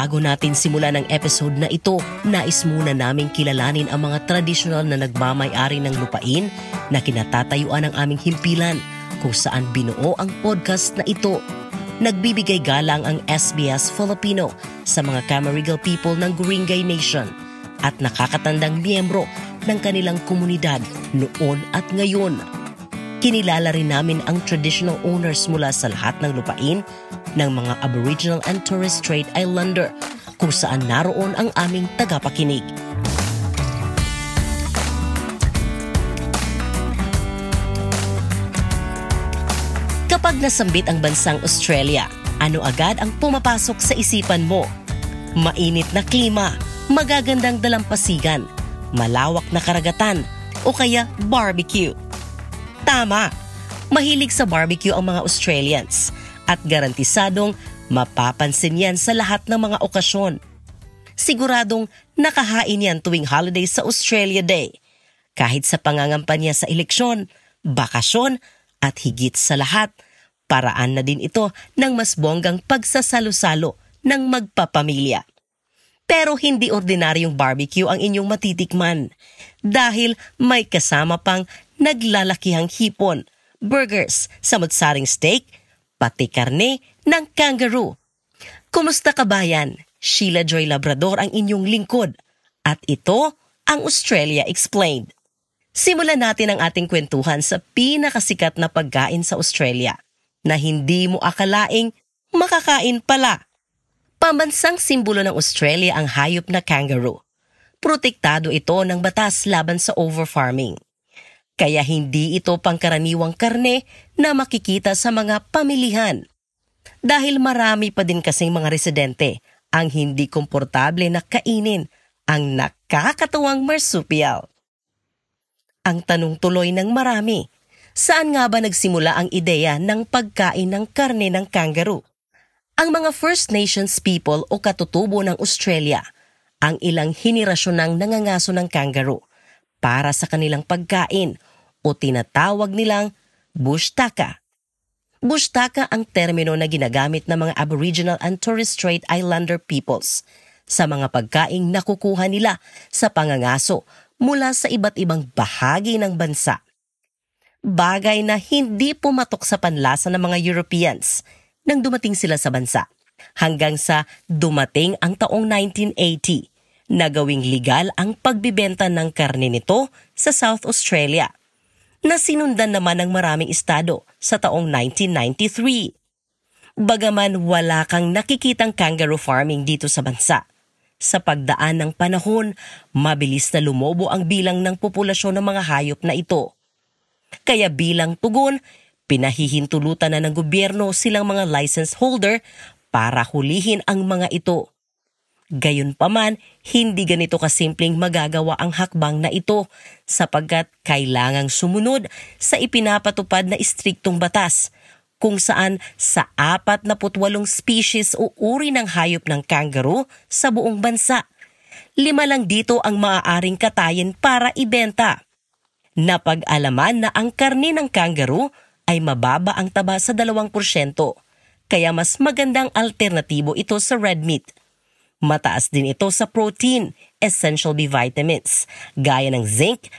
Bago natin simulan ang episode na ito, nais muna naming kilalanin ang mga tradisyonal na nagmamayari ng lupain na kinatatayuan ng aming himpilan kung saan binuo ang podcast na ito. Nagbibigay galang ang SBS Filipino sa mga Camarigal people ng Guringay Nation at nakakatandang miyembro ng kanilang komunidad noon at ngayon. Kinilala rin namin ang traditional owners mula sa lahat ng lupain ng mga Aboriginal and Torres Strait Islander kung saan naroon ang aming tagapakinig. Kapag nasambit ang bansang Australia, ano agad ang pumapasok sa isipan mo? Mainit na klima, magagandang dalampasigan, malawak na karagatan, o kaya barbecue. Tama, mahilig sa barbecue ang mga Australians at garantisadong mapapansin yan sa lahat ng mga okasyon. Siguradong nakahain yan tuwing holiday sa Australia Day. Kahit sa pangangampanya sa eleksyon, bakasyon at higit sa lahat, paraan na din ito ng mas bonggang pagsasalo-salo ng magpapamilya. Pero hindi ordinaryong barbecue ang inyong matitikman dahil may kasama pang naglalakihang hipon, burgers, samutsaring steak, pati karne ng kangaroo. Kumusta kabayan? Sheila Joy Labrador ang inyong lingkod. At ito ang Australia Explained. Simulan natin ang ating kwentuhan sa pinakasikat na pagkain sa Australia na hindi mo akalaing makakain pala. Pambansang simbolo ng Australia ang hayop na kangaroo. Protektado ito ng batas laban sa overfarming. Kaya hindi ito pangkaraniwang karne na makikita sa mga pamilihan. Dahil marami pa din kasing mga residente ang hindi komportable na kainin ang nakakatuwang marsupial. Ang tanong tuloy ng marami, saan nga ba nagsimula ang ideya ng pagkain ng karne ng kangaroo? Ang mga First Nations people o katutubo ng Australia ang ilang henerasyon ng nangangaso ng kangaroo para sa kanilang pagkain o tinatawag nilang bushtaka. Bushtaka ang termino na ginagamit ng mga Aboriginal and Torres Strait Islander peoples sa mga pagkaing nakukuha nila sa pangangaso mula sa iba't ibang bahagi ng bansa. Bagay na hindi pumatok sa panlasa ng mga Europeans nang dumating sila sa bansa hanggang sa dumating ang taong 1980 na gawing legal ang pagbibenta ng karne nito sa South Australia na sinundan naman ng maraming estado sa taong 1993. Bagaman wala kang nakikitang kangaroo farming dito sa bansa, sa pagdaan ng panahon, mabilis na lumobo ang bilang ng populasyon ng mga hayop na ito. Kaya bilang tugon, pinahihintulutan na ng gobyerno silang mga license holder para hulihin ang mga ito Gayunpaman, hindi ganito kasimpleng magagawa ang hakbang na ito sapagkat kailangang sumunod sa ipinapatupad na istriktong batas kung saan sa apat na putwalong species o uri ng hayop ng kangaroo sa buong bansa. Lima lang dito ang maaaring katayin para ibenta. Napag-alaman na ang karne ng kangaroo ay mababa ang taba sa 2%, kaya mas magandang alternatibo ito sa red meat – Mataas din ito sa protein, essential B vitamins, gaya ng zinc,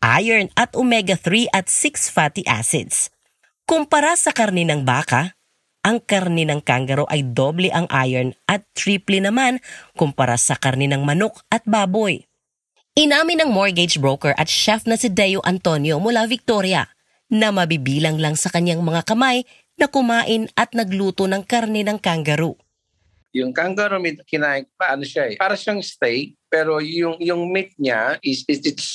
iron at omega-3 at 6 fatty acids. Kumpara sa karni ng baka, ang karni ng kangaroo ay doble ang iron at triple naman kumpara sa karni ng manok at baboy. Inamin ng mortgage broker at chef na si Deo Antonio mula Victoria na mabibilang lang sa kanyang mga kamay na kumain at nagluto ng karne ng kangaroo. Yung kangaroo meat, kinain, paano siya eh? Para siyang steak, pero yung, yung meat niya is, is it's,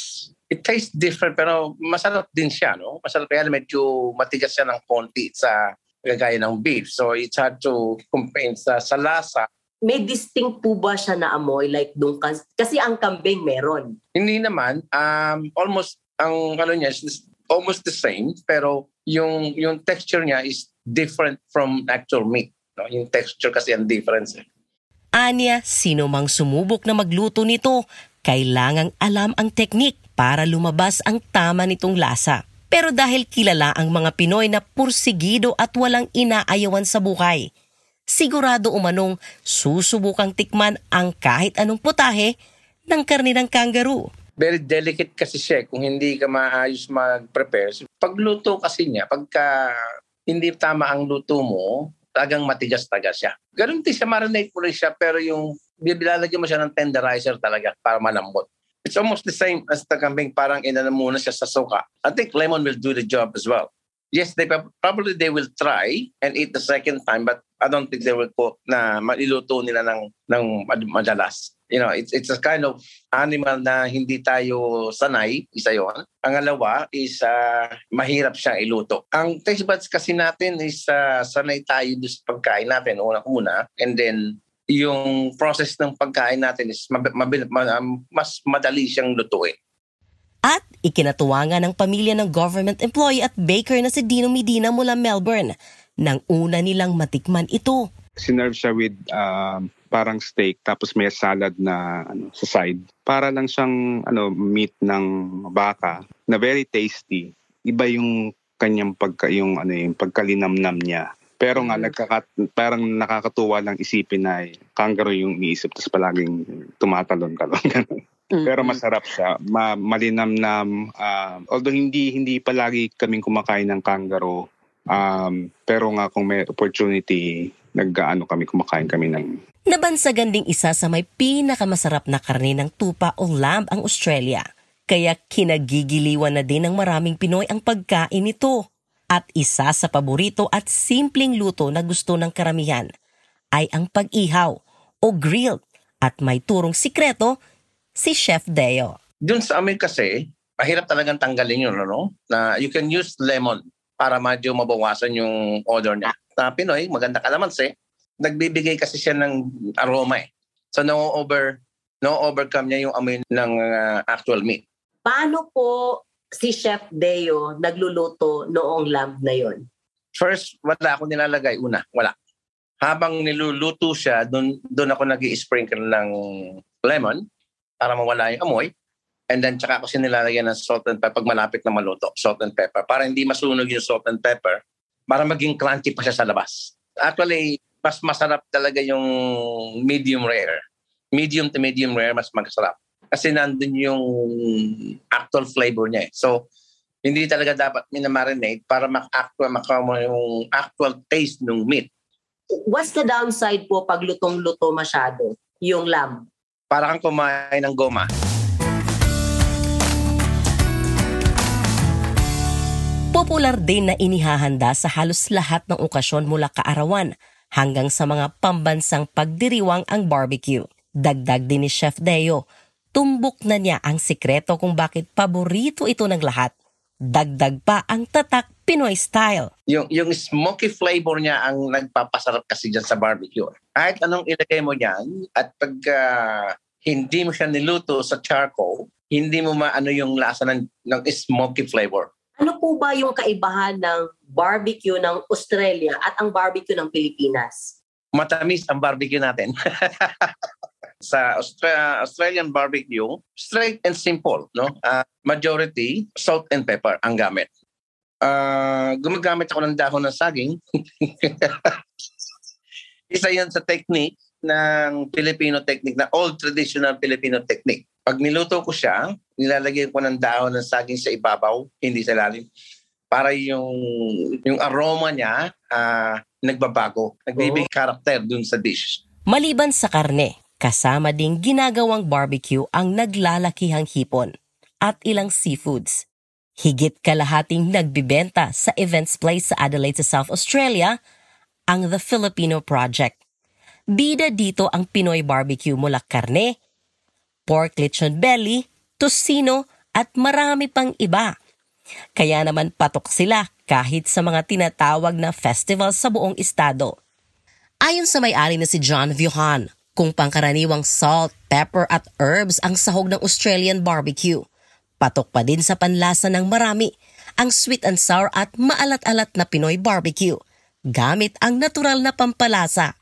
it tastes different, pero masarap din siya, no? Masarap kaya medyo matigas siya ng konti sa gagaya ng beef. So it's hard to compare sa, sa lasa. May distinct po ba siya na amoy like doon kasi ang kambing meron? Hindi naman. Um, almost ang ano niya is almost the same pero yung yung texture niya is different from actual meat. No? Yung texture kasi ang difference. Eh. Anya, sino mang sumubok na magluto nito, kailangang alam ang teknik para lumabas ang tama nitong lasa. Pero dahil kilala ang mga Pinoy na pursigido at walang inaayawan sa buhay, Sigurado umanong susubukang tikman ang kahit anong putahe ng karni ng kangaroo. Very delicate kasi siya eh, kung hindi ka maayos mag-prepare. Pagluto kasi niya, pagka hindi tama ang luto mo, talagang matigas-tagas siya. Ganun din siya, marinate mo rin siya, pero yung bilalagyan mo siya ng tenderizer talaga para malambot. It's almost the same as the kambing, parang inana muna siya sa suka. I think lemon will do the job as well. Yes, they probably they will try and eat the second time, but I don't think they will cook na maliluto nila ng, ng madalas. You know, it's, it's a kind of animal na hindi tayo sanay, isa yon. Pangalawa is uh, mahirap siya iluto. Ang taste buds kasi natin is uh, sanay tayo sa pagkain natin, una-una, and then yung process ng pagkain natin is mab- mab- mas madali siyang lutuin. At ikinatuwa ng pamilya ng government employee at baker na si Dino Medina mula Melbourne nang una nilang matikman ito. Sinerve siya with uh, parang steak tapos may salad na ano sa side. Para lang siyang ano meat ng baka na very tasty. Iba yung kanyang pagka yung ano yung pagkalinamnam niya. Pero nga, mm. nagkakat, parang nakakatuwa lang isipin na eh, kangaroo yung iniisip tapos palaging tumatalon-talon. Mm-hmm. Pero masarap siya. Ma, malinamnam. Uh, although hindi hindi palagi kaming kumakain ng kangaroo, um, pero nga kung may opportunity, nag-ano kami, kumakain kami ng... Nabansagan ding isa sa may pinakamasarap na karne ng tupa o lamb ang Australia. Kaya kinagigiliwan na din ng maraming Pinoy ang pagkain nito. At isa sa paborito at simpleng luto na gusto ng karamihan ay ang pag-ihaw o grilled at may turong sikreto si Chef Deo. Doon sa amin kasi, mahirap talagang tanggalin yun, no? Na you can use lemon para medyo mabawasan yung odor niya. Na Pinoy, maganda kalamansi, nagbibigay kasi siya ng aroma eh. So no over no overcome niya yung amoy ng uh, actual meat. Paano po si Chef Deo nagluluto noong lamb na yon? First, wala ako nilalagay. Una, wala. Habang niluluto siya, doon doon ako nag sprinkle ng lemon para mawala yung amoy. And then, tsaka ako sinilalagyan ng salt and pepper pag malapit na maluto. Salt and pepper. Para hindi masunog yung salt and pepper. Para maging crunchy pa siya sa labas. Actually, mas masarap talaga yung medium rare. Medium to medium rare, mas masarap kasi nandun yung actual flavor niya eh. So, hindi talaga dapat minamarinate para mak-actual makakuha yung actual taste ng meat. What's the downside po pag lutong-luto masyado yung lamb? Para kang kumain ng goma. Popular din na inihahanda sa halos lahat ng okasyon mula kaarawan hanggang sa mga pambansang pagdiriwang ang barbecue. Dagdag din ni Chef Deo tumbok na niya ang sikreto kung bakit paborito ito ng lahat. Dagdag pa ang tatak Pinoy style. Yung, yung smoky flavor niya ang nagpapasarap kasi dyan sa barbecue. Kahit anong ilagay mo dyan at pag uh, hindi mo siya niluto sa charcoal, hindi mo maano yung lasa ng, ng smoky flavor. Ano po ba yung kaibahan ng barbecue ng Australia at ang barbecue ng Pilipinas? Matamis ang barbecue natin. sa Austra- Australian barbecue, straight and simple, no? Uh, majority salt and pepper ang gamit. Uh, gumagamit ako ng dahon ng saging. Isa 'yan sa technique ng Filipino technique na old traditional Filipino technique. Pag niluto ko siya, nilalagay ko ng dahon ng saging sa ibabaw, hindi sa lalim. Para yung yung aroma niya uh, nagbabago. Nagbibigay oh. karakter dun sa dish. Maliban sa karne, Kasama ding ginagawang barbecue ang naglalakihang hipon at ilang seafoods. Higit kalahating nagbibenta sa events place sa Adelaide sa South Australia ang The Filipino Project. Bida dito ang Pinoy barbecue mula karne, pork lechon belly, tocino at marami pang iba. Kaya naman patok sila kahit sa mga tinatawag na festival sa buong estado. Ayon sa may-ari na si John Vuhan, kung pangkaraniwang salt, pepper at herbs ang sahog ng Australian barbecue. Patok pa din sa panlasa ng marami ang sweet and sour at maalat-alat na Pinoy barbecue gamit ang natural na pampalasa.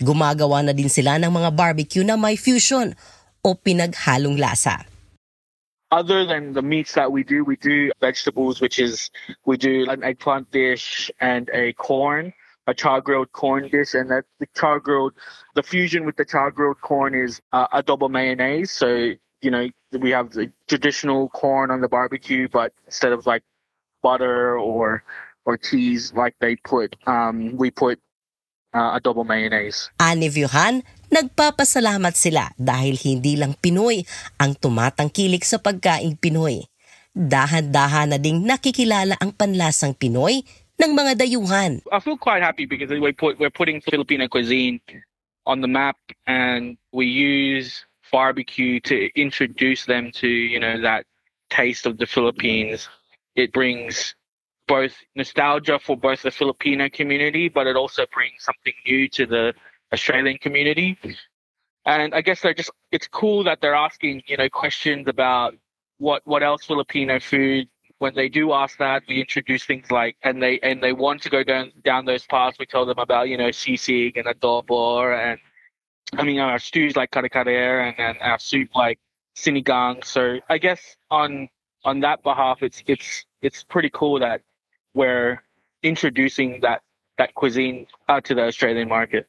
Gumagawa na din sila ng mga barbecue na may fusion o pinaghalong lasa. Other than the meats that we do, we do vegetables, which is we do an eggplant dish and a corn a char grilled corn dish, and that the char grilled, the fusion with the char grilled corn is uh, adobo mayonnaise. So you know we have the traditional corn on the barbecue, but instead of like butter or or cheese like they put, um, we put uh, adobo mayonnaise. Ani Vyuhan, nagpapasalamat sila dahil hindi lang Pinoy ang tumatangkilik sa pagkaing Pinoy. Dahan-dahan na ding nakikilala ang panlasang Pinoy ng mga dayuhan. I feel quite happy because we put we're putting Filipino cuisine on the map, and we use barbecue to introduce them to you know that taste of the Philippines. It brings both nostalgia for both the Filipino community, but it also brings something new to the Australian community. And I guess they're just it's cool that they're asking, you know, questions about what what else Filipino food. When they do ask that, we introduce things like and they and they want to go down down those paths. We tell them about you know sisig and adobo and I mean our stews like kare and, and our soup like sinigang. So I guess on on that behalf, it's it's it's pretty cool that we're introducing that that cuisine uh, to the Australian market.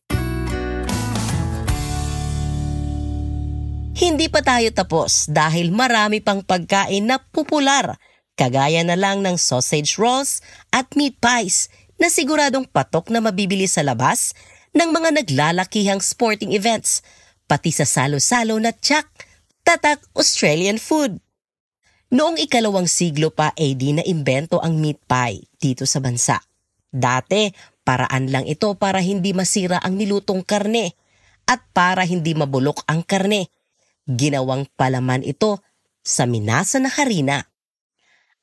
Hindi pa tayo tapos dahil marami pang pagkain na popular, kagaya na lang ng sausage rolls at meat pies na siguradong patok na mabibili sa labas ng mga naglalakihang sporting events, pati sa salo-salo na tsak, tatak Australian food. Noong ikalawang siglo pa AD na imbento ang meat pie dito sa bansa. Dati, paraan lang ito para hindi masira ang nilutong karne at para hindi mabulok ang karne. Ginawang palaman ito sa minasa na harina.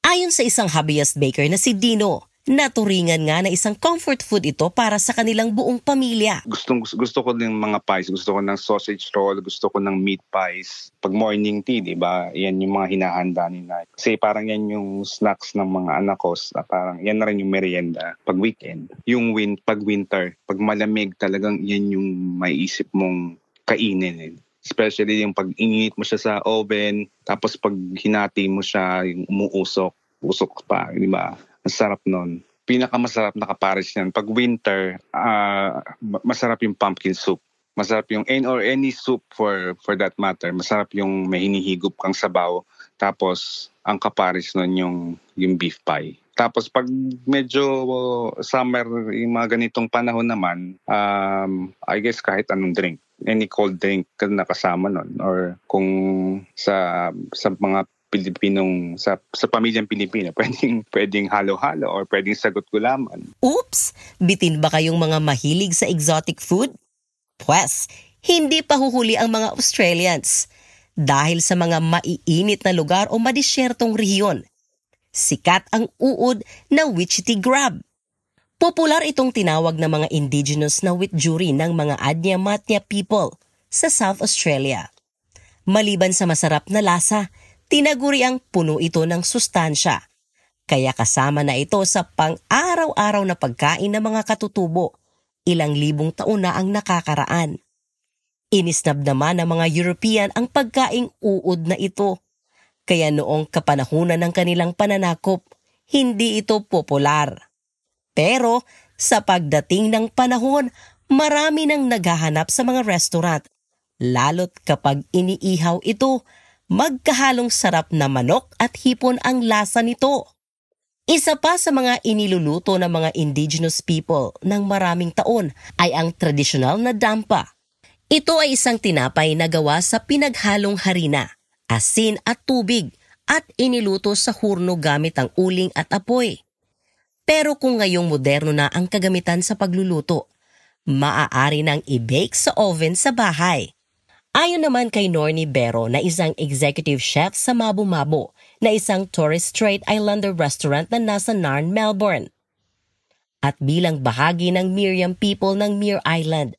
Ayon sa isang hobbyist baker na si Dino, naturingan nga na isang comfort food ito para sa kanilang buong pamilya. Gustong, gusto ko ng mga pies, gusto ko ng sausage roll, gusto ko ng meat pies. Pag morning tea, di ba, yan yung mga hinahanda nila. Kasi parang yan yung snacks ng mga anak ko. Parang yan na rin yung merienda pag weekend. Yung win, pag winter, pag malamig talagang yan yung maiisip mong kainin. Eh. Especially yung pag init mo siya sa oven, tapos pag hinati mo siya, yung umuusok, usok pa, di ba? Ang sarap nun. Pinakamasarap na kapares yan. Pag winter, ma- masarap yung pumpkin soup. Masarap yung any or any soup for for that matter. Masarap yung may hinihigop kang sabaw. Tapos ang kapares nun yung yung beef pie. Tapos pag medyo summer, yung mga ganitong panahon naman, um, I guess kahit anong drink. Any cold drink ka na kasama nun. Or kung sa sa mga Pilipinong sa sa pamilyang Pilipino, pwedeng pwedeng halo-halo or pwedeng sagot gulaman. Oops! Bitin ba kayong mga mahilig sa exotic food? Pwes, hindi pa huhuli ang mga Australians dahil sa mga maiinit na lugar o madisyertong rehiyon. Sikat ang uod na Wichita Grab. Popular itong tinawag ng mga indigenous na witjuri ng mga Adnya-Matnya people sa South Australia. Maliban sa masarap na lasa, tinaguri ang puno ito ng sustansya. Kaya kasama na ito sa pang-araw-araw na pagkain ng mga katutubo. Ilang libong taon na ang nakakaraan. Inisnab naman ng mga European ang pagkaing uod na ito. Kaya noong kapanahunan ng kanilang pananakop, hindi ito popular. Pero sa pagdating ng panahon, marami nang naghahanap sa mga restaurant. Lalo't kapag iniihaw ito, magkahalong sarap na manok at hipon ang lasa nito. Isa pa sa mga iniluluto ng mga indigenous people ng maraming taon ay ang tradisyonal na dampa. Ito ay isang tinapay na gawa sa pinaghalong harina, asin at tubig at iniluto sa hurno gamit ang uling at apoy. Pero kung ngayong moderno na ang kagamitan sa pagluluto, maaari nang i-bake sa oven sa bahay. Ayon naman kay Nornie Bero na isang executive chef sa Mabu Mabu na isang Torres Strait Islander restaurant na nasa Narn, Melbourne. At bilang bahagi ng Miriam people ng Mir Island,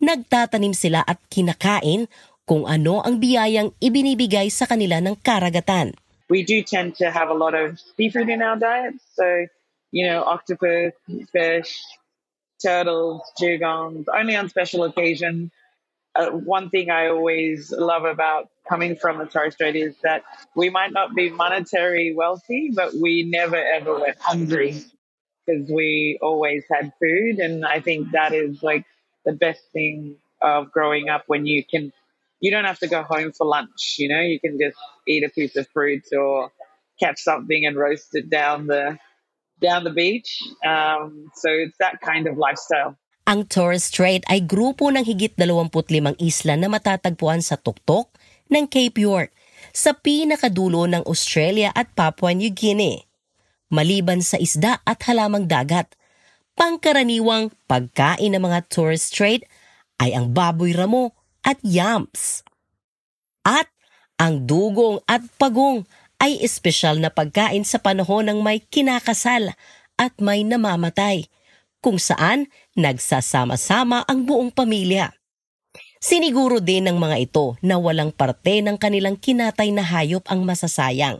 nagtatanim sila at kinakain kung ano ang biyayang ibinibigay sa kanila ng karagatan. we do tend to have a lot of seafood in our diet. So, you know, octopus, fish, turtles, dugongs, only on special occasions. Uh, one thing I always love about coming from the Torres Strait is that we might not be monetary wealthy, but we never ever went hungry. because we always had food. And I think that is like the best thing of growing up when you can, you don't have to go home for lunch, you know, you can just eat a piece of fruit or catch something and roast it down the, down the beach. Um, so it's that kind of lifestyle. Ang Torres Strait ay grupo ng higit 25 isla na matatagpuan sa tuktok ng Cape York sa pinakadulo ng Australia at Papua New Guinea. Maliban sa isda at halamang dagat, pangkaraniwang pagkain ng mga Torres Strait ay ang baboy ramo at yams. At ang dugong at pagong ay espesyal na pagkain sa panahon ng may kinakasal at may namamatay, kung saan nagsasama-sama ang buong pamilya. Siniguro din ng mga ito na walang parte ng kanilang kinatay na hayop ang masasayang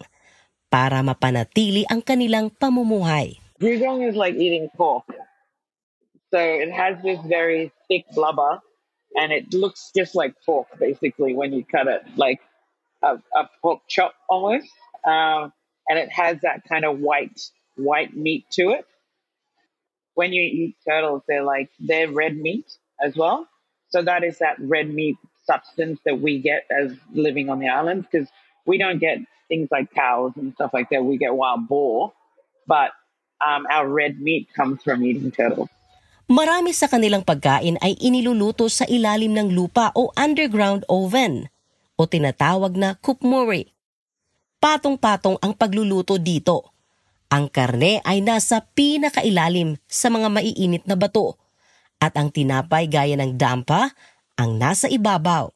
para mapanatili ang kanilang pamumuhay. Dugong is like eating pork. So it has this very thick blubber and it looks just like pork basically when you cut it, like a, a pork chop almost. Um, and it has that kind of white, white meat to it. When you eat turtles, they're like, they're red meat as well. So that is that red meat substance that we get as living on the island because we don't get things like cows and stuff like that. We get wild boar, but um, our red meat comes from eating turtles. Marami sa kanilang pagkain ay iniluluto sa ilalim ng lupa o underground oven o tinatawag na kupmuri. Patong-patong ang pagluluto dito. Ang karne ay nasa pinakailalim sa mga maiinit na bato at ang tinapay gaya ng dampa ang nasa ibabaw.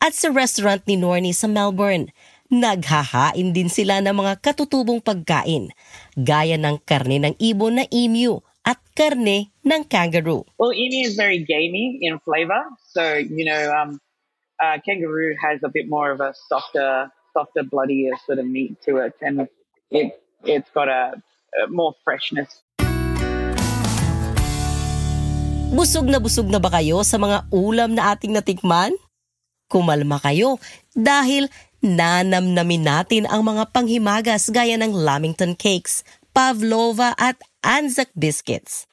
At sa restaurant ni Nornie sa Melbourne, naghahain din sila ng mga katutubong pagkain gaya ng karne ng ibon na emu at karne ng kangaroo. Well, emu is very gamey in flavor. So, you know, um, uh, kangaroo has a bit more of a softer, softer, bloodier sort of meat to it. And it, it's got a, a more freshness Busog na busog na ba kayo sa mga ulam na ating natikman? Kumalma kayo dahil nanamnamin natin ang mga panghimagas gaya ng Lamington Cakes, Pavlova at Anzac Biscuits.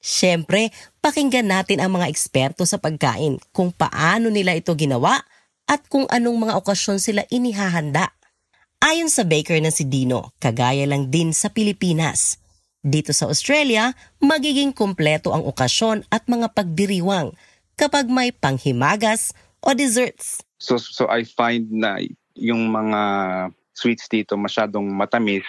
Siyempre, pakinggan natin ang mga eksperto sa pagkain kung paano nila ito ginawa at kung anong mga okasyon sila inihahanda. Ayon sa baker na si Dino, kagaya lang din sa Pilipinas – dito sa Australia, magiging kumpleto ang okasyon at mga pagdiriwang kapag may panghimagas o desserts. So so I find na yung mga sweets dito masyadong matamis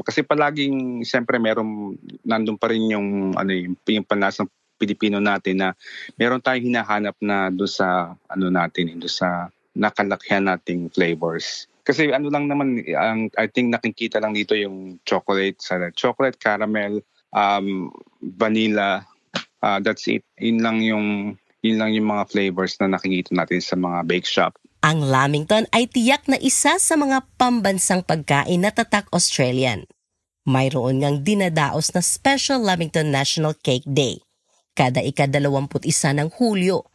kasi palaging siyempre meron nandun pa rin yung ano yung, yung panlasang Pilipino natin na meron tayong hinahanap na do sa ano natin do sa nakalakyan nating flavors. Kasi ano lang naman, ang, I think nakikita lang dito yung chocolate, sa chocolate, caramel, um, vanilla, uh, that's it. Yun lang yung yun lang yung mga flavors na nakikita natin sa mga bake shop. Ang Lamington ay tiyak na isa sa mga pambansang pagkain na tatak Australian. Mayroon ngang dinadaos na Special Lamington National Cake Day kada ika-21 ng Hulyo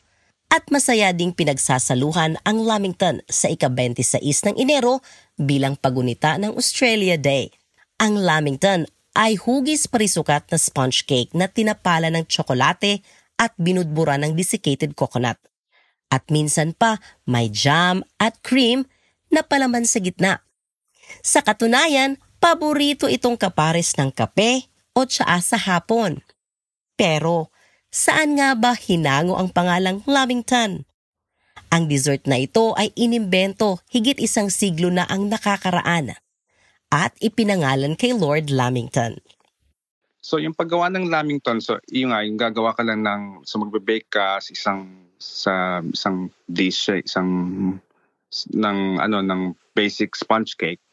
at masaya ding pinagsasaluhan ang Lamington sa ika-26 ng Enero bilang pagunita ng Australia Day. Ang Lamington ay hugis parisukat na sponge cake na tinapala ng tsokolate at binudbura ng desiccated coconut. At minsan pa may jam at cream na palaman sa gitna. Sa katunayan, paborito itong kapares ng kape o tsaa sa hapon. Pero saan nga ba hinango ang pangalang Lamington? Ang dessert na ito ay inimbento higit isang siglo na ang nakakaraan at ipinangalan kay Lord Lamington. So yung paggawa ng Lamington, so yung nga, yung gagawa ka lang ng, so magbe-bake ka sa isang, sa isang dish, isang, ng, ano, ng basic sponge cake.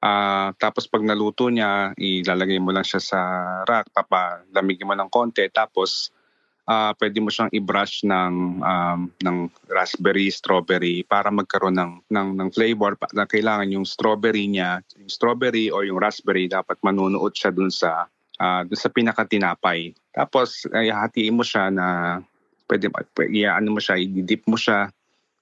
Uh, tapos pag naluto niya, ilalagay mo lang siya sa rack, papalamigin mo ng konti, tapos uh, pwede mo siyang i-brush ng um, ng raspberry, strawberry para magkaroon ng ng ng flavor. Na kailangan yung strawberry niya, yung strawberry or yung raspberry dapat manunuot siya dun sa uh, dun sa pinakatinapay. Tapos ay hatiin mo siya na pwede i-ano mo siya, i-dip mo siya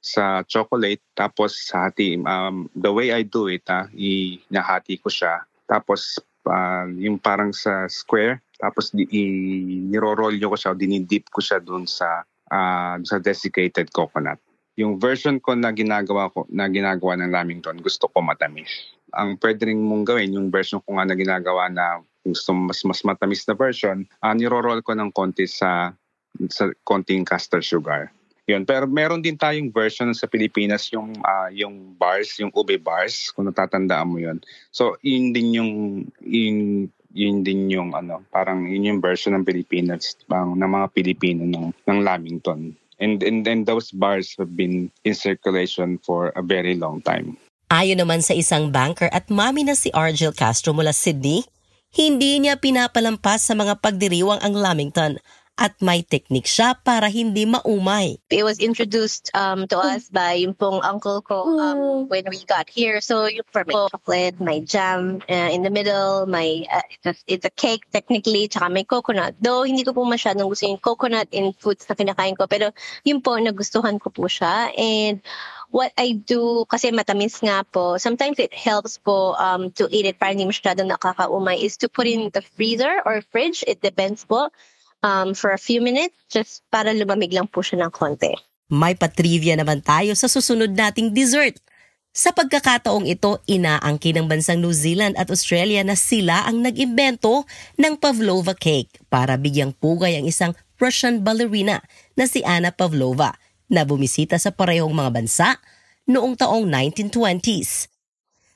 sa chocolate. Tapos hati um, the way I do it ah, inahati ko siya. Tapos uh, yung parang sa square. Tapos di, i- niro-roll ko siya, dinidip ko siya doon sa uh, sa desiccated coconut. Yung version ko na ginagawa ko na ginagawa ng Lamington, gusto ko matamis. Ang pwede rin mong gawin, yung version ko nga na ginagawa na gusto mas mas matamis na version, uh, niro-roll ko ng konti sa sa konting castor sugar. Yun. Pero meron din tayong version sa Pilipinas yung uh, yung bars, yung ube bars, kung natatandaan mo yun. So, yun din yung yun, yun din yung ano, parang yun yung version ng Pilipinas, pang, ng mga Pilipino ng, ng Lamington. And, and, and those bars have been in circulation for a very long time. Ayon naman sa isang banker at mami na si Argel Castro mula Sydney, hindi niya pinapalampas sa mga pagdiriwang ang Lamington at may technique siya para hindi maumay. It was introduced um, to us by yung pong uncle ko um, when we got here. So yung for my chocolate, my jam uh, in the middle, my uh, it's, a, it's a cake technically, tsaka may coconut. Though hindi ko po masyadong gusto yung coconut in foods na kinakain ko, pero yun po, nagustuhan ko po siya. And what I do, kasi matamis nga po, sometimes it helps po um, to eat it para hindi masyadong nakakaumay, is to put in the freezer or fridge. It depends po um, for a few minutes just para lumamig lang po siya ng konti. May patrivia naman tayo sa susunod nating dessert. Sa pagkakataong ito, inaangkin ng bansang New Zealand at Australia na sila ang nag-imbento ng pavlova cake para bigyang pugay ang isang Russian ballerina na si Anna Pavlova na bumisita sa parehong mga bansa noong taong 1920s.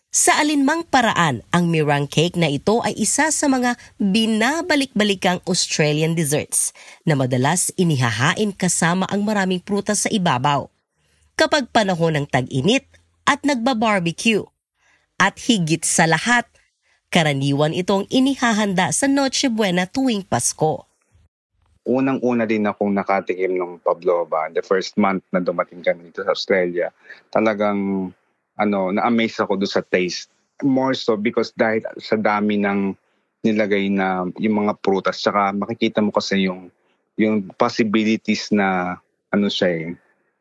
Sa alinmang paraan, ang meringue cake na ito ay isa sa mga binabalik-balikang Australian desserts na madalas inihahain kasama ang maraming prutas sa ibabaw. Kapag panahon ng tag-init at nagba-barbecue. At higit sa lahat, karaniwan itong inihahanda sa Noche Buena tuwing Pasko. Unang-una din akong nakatikim ng pavlova the first month na dumating kami dito sa Australia. Talagang ano, na-amaze ako doon sa taste. More so because dahil sa dami ng nilagay na yung mga prutas, tsaka makikita mo kasi yung yung possibilities na ano siya eh,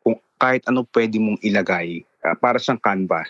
kung kahit ano pwede mong ilagay, uh, para siyang canvas.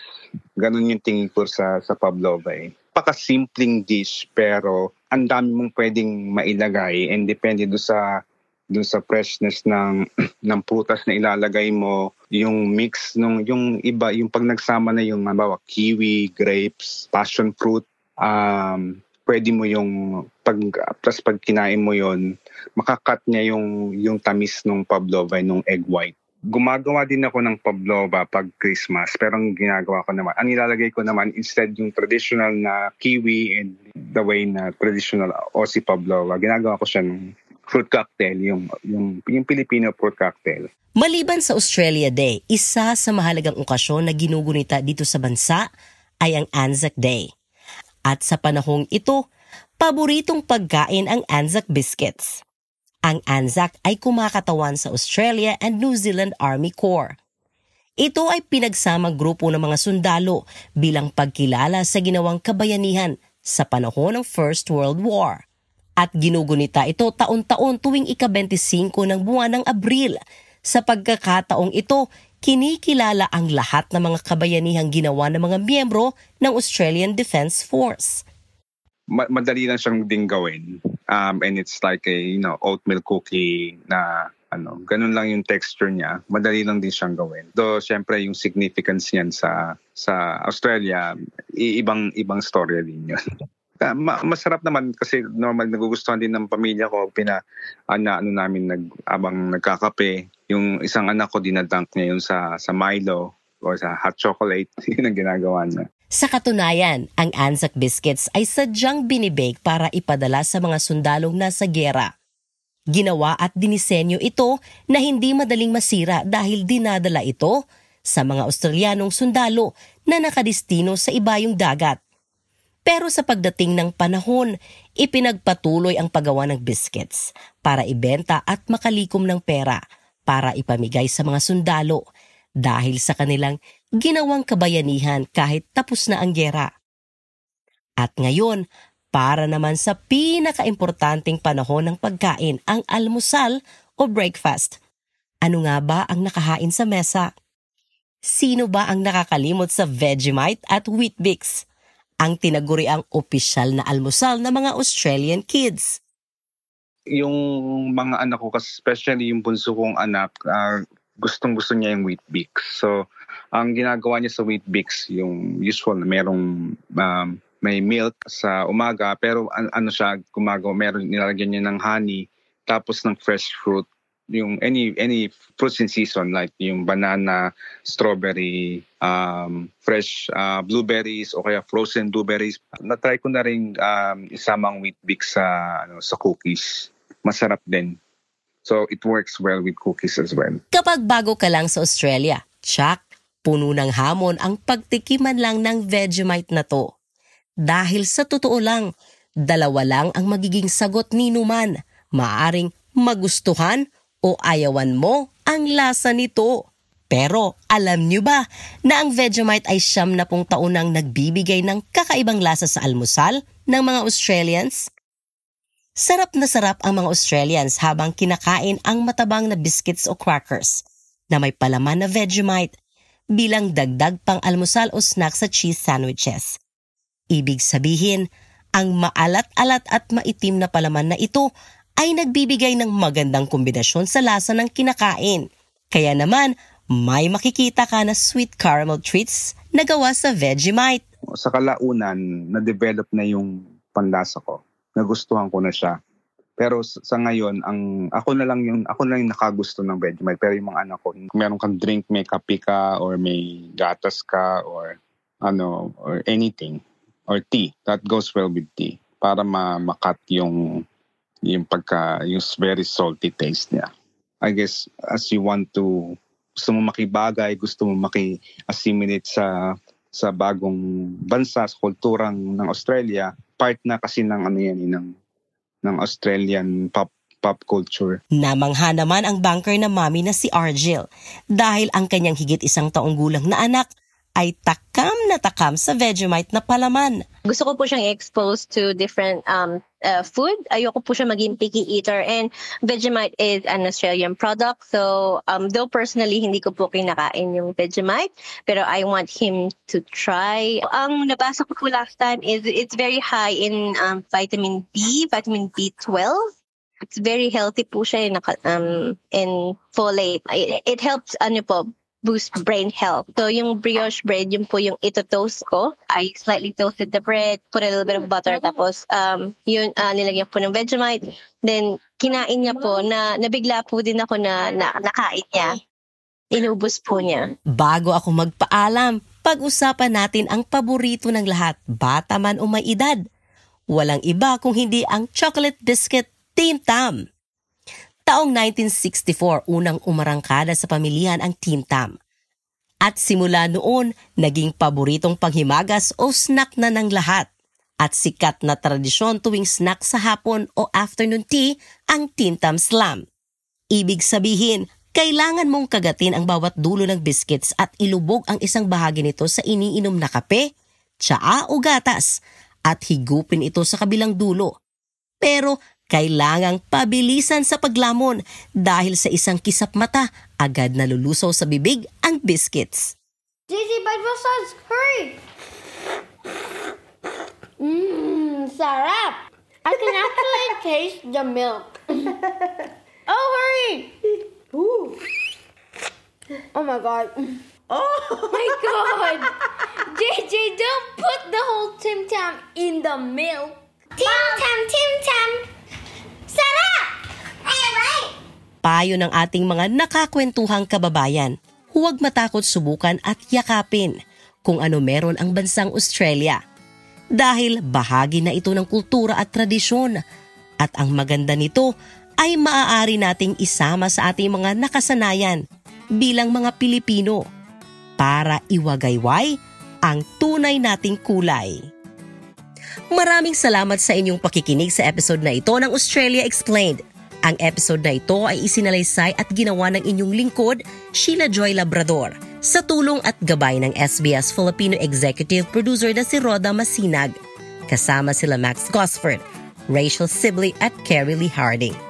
Ganun yung tingin ko sa, sa pavlova eh. Paka-simpleng dish pero ang dami mong pwedeng mailagay and depende do sa dun sa freshness ng ng prutas na ilalagay mo, yung mix nung yung iba, yung pag nagsama na yung halimbawa kiwi, grapes, passion fruit, um pwede mo yung pag plus pag kinain mo yon makakat niya yung yung tamis ng pavlova nung egg white. Gumagawa din ako ng pavlova pag Christmas pero ang ginagawa ko naman ang ilalagay ko naman instead yung traditional na kiwi and the way na traditional Aussie pavlova ginagawa ko siya ng fruit cocktail, yung, yung, yung Filipino fruit cocktail. Maliban sa Australia Day, isa sa mahalagang okasyon na ginugunita dito sa bansa ay ang Anzac Day. At sa panahong ito, paboritong pagkain ang Anzac biscuits. Ang Anzac ay kumakatawan sa Australia and New Zealand Army Corps. Ito ay pinagsamang grupo ng mga sundalo bilang pagkilala sa ginawang kabayanihan sa panahon ng First World War at ginugunita ito taon-taon tuwing ika-25 ng buwan ng Abril. Sa pagkakataong ito, kinikilala ang lahat ng mga kabayanihang ginawa ng mga miyembro ng Australian Defence Force. Ma- madali lang siyang ding gawin. Um, and it's like a you know oatmeal cookie na ano, ganun lang yung texture niya. Madali lang din siyang gawin. Though syempre yung significance niyan sa sa Australia, ibang ibang story din 'yun. ma- masarap naman kasi normal nagugustuhan din ng pamilya ko pina ana ano namin nag abang nagkakape yung isang anak ko dinadunk niya yun sa sa Milo o sa hot chocolate yun ang ginagawa niya sa katunayan, ang Anzac biscuits ay sadyang binibake para ipadala sa mga sundalong nasa gera. Ginawa at dinisenyo ito na hindi madaling masira dahil dinadala ito sa mga Australianong sundalo na nakadistino sa ibayong dagat. Pero sa pagdating ng panahon, ipinagpatuloy ang paggawa ng biscuits para ibenta at makalikom ng pera para ipamigay sa mga sundalo dahil sa kanilang ginawang kabayanihan kahit tapos na ang gera. At ngayon, para naman sa pinakaimportanteng panahon ng pagkain, ang almusal o breakfast. Ano nga ba ang nakahain sa mesa? Sino ba ang nakakalimot sa Vegemite at Weet Bix? Ang tinaguriang opisyal na almusal ng mga Australian kids. Yung mga anak ko, especially yung bunso kong anak, uh, gustong gusto niya yung wheat bix. So, ang ginagawa niya sa wheat bix, yung usual na merong um, may milk sa umaga, pero an- ano siya, gumagawa, meron nilalagyan niya ng honey, tapos ng fresh fruit, yung any any fruits in season like yung banana, strawberry, um, fresh uh, blueberries o kaya frozen blueberries. Na-try ko na rin um, isamang wheat bix sa ano sa cookies. Masarap din. So it works well with cookies as well. Kapag bago ka lang sa Australia, tsak, puno ng hamon ang pagtikiman lang ng Vegemite na to. Dahil sa totoo lang, dalawa lang ang magiging sagot ni Numan. Maaring magustuhan o ayawan mo ang lasa nito. Pero alam nyo ba na ang Vegemite ay siyam na pong taon nang nagbibigay ng kakaibang lasa sa almusal ng mga Australians? Sarap na sarap ang mga Australians habang kinakain ang matabang na biscuits o crackers na may palaman na Vegemite bilang dagdag pang almusal o snack sa cheese sandwiches. Ibig sabihin, ang maalat-alat at maitim na palaman na ito ay nagbibigay ng magandang kombinasyon sa lasa ng kinakain. Kaya naman, may makikita ka na sweet caramel treats na gawa sa Vegemite. Sa kalaunan, na-develop na yung panlasa ko. Nagustuhan ko na siya. Pero sa ngayon, ang ako na lang yung ako na lang yung nakagusto ng Vegemite. Pero yung mga anak ko, meron kang drink, may kape ka or may gatas ka or ano or anything or tea, that goes well with tea para ma makat yung yung pagka yung very salty taste niya. I guess as you want to gusto mo makibagay, gusto mo maki-assimilate sa sa bagong bansa, sa kulturang ng Australia, part na kasi ng ano yan, ng ng Australian pop pop culture. Namangha naman ang banker na mami na si Argel dahil ang kanyang higit isang taong gulang na anak ay takam na takam sa Vegemite na palaman. Gusto ko po siyang expose to different um, uh, food. Ayoko po siya maging picky eater. And Vegemite is an Australian product. So, um, though personally, hindi ko po kinakain yung Vegemite, pero I want him to try. Ang nabasa ko po last time is it's very high in um, vitamin B, vitamin B12. It's very healthy po siya in, um, in folate. It, it helps ano po, boost brain health. So yung brioche bread, yun po yung ito toast ko. I slightly toasted the bread, put a little bit of butter, tapos um, yun, uh, nilagyan po ng Vegemite. Then, kinain niya po na nabigla po din ako na, na nakain niya. Inubos po niya. Bago ako magpaalam, pag-usapan natin ang paborito ng lahat, bata man o may edad. Walang iba kung hindi ang chocolate biscuit Team Tam. Taong 1964, unang umarangkada sa pamilyan ang Team Tam. At simula noon, naging paboritong panghimagas o snack na ng lahat. At sikat na tradisyon tuwing snack sa hapon o afternoon tea ang Team Tam Slam. Ibig sabihin, kailangan mong kagatin ang bawat dulo ng biscuits at ilubog ang isang bahagi nito sa iniinom na kape, tsaa o gatas at higupin ito sa kabilang dulo. Pero kailangang pabilisan sa paglamon dahil sa isang kisap mata, agad nalulusaw sa bibig ang biscuits. Bite both sides. Hurry! Mmm, sarap! I can actually taste the milk. oh, hurry! Ooh. Oh my god. Oh my god! JJ, don't put the whole Tim Tam in the milk. Tim Tam, Tim Tam! Sarap! Alright! Payo ng ating mga nakakwentuhang kababayan, huwag matakot subukan at yakapin kung ano meron ang bansang Australia. Dahil bahagi na ito ng kultura at tradisyon at ang maganda nito ay maaari nating isama sa ating mga nakasanayan bilang mga Pilipino para iwagayway ang tunay nating kulay. Maraming salamat sa inyong pakikinig sa episode na ito ng Australia Explained. Ang episode na ito ay isinalaysay at ginawa ng inyong lingkod, Sheila Joy Labrador, sa tulong at gabay ng SBS Filipino Executive Producer na si Roda Masinag. Kasama sila Max Gosford, Rachel Sibley at Carrie Lee Harding.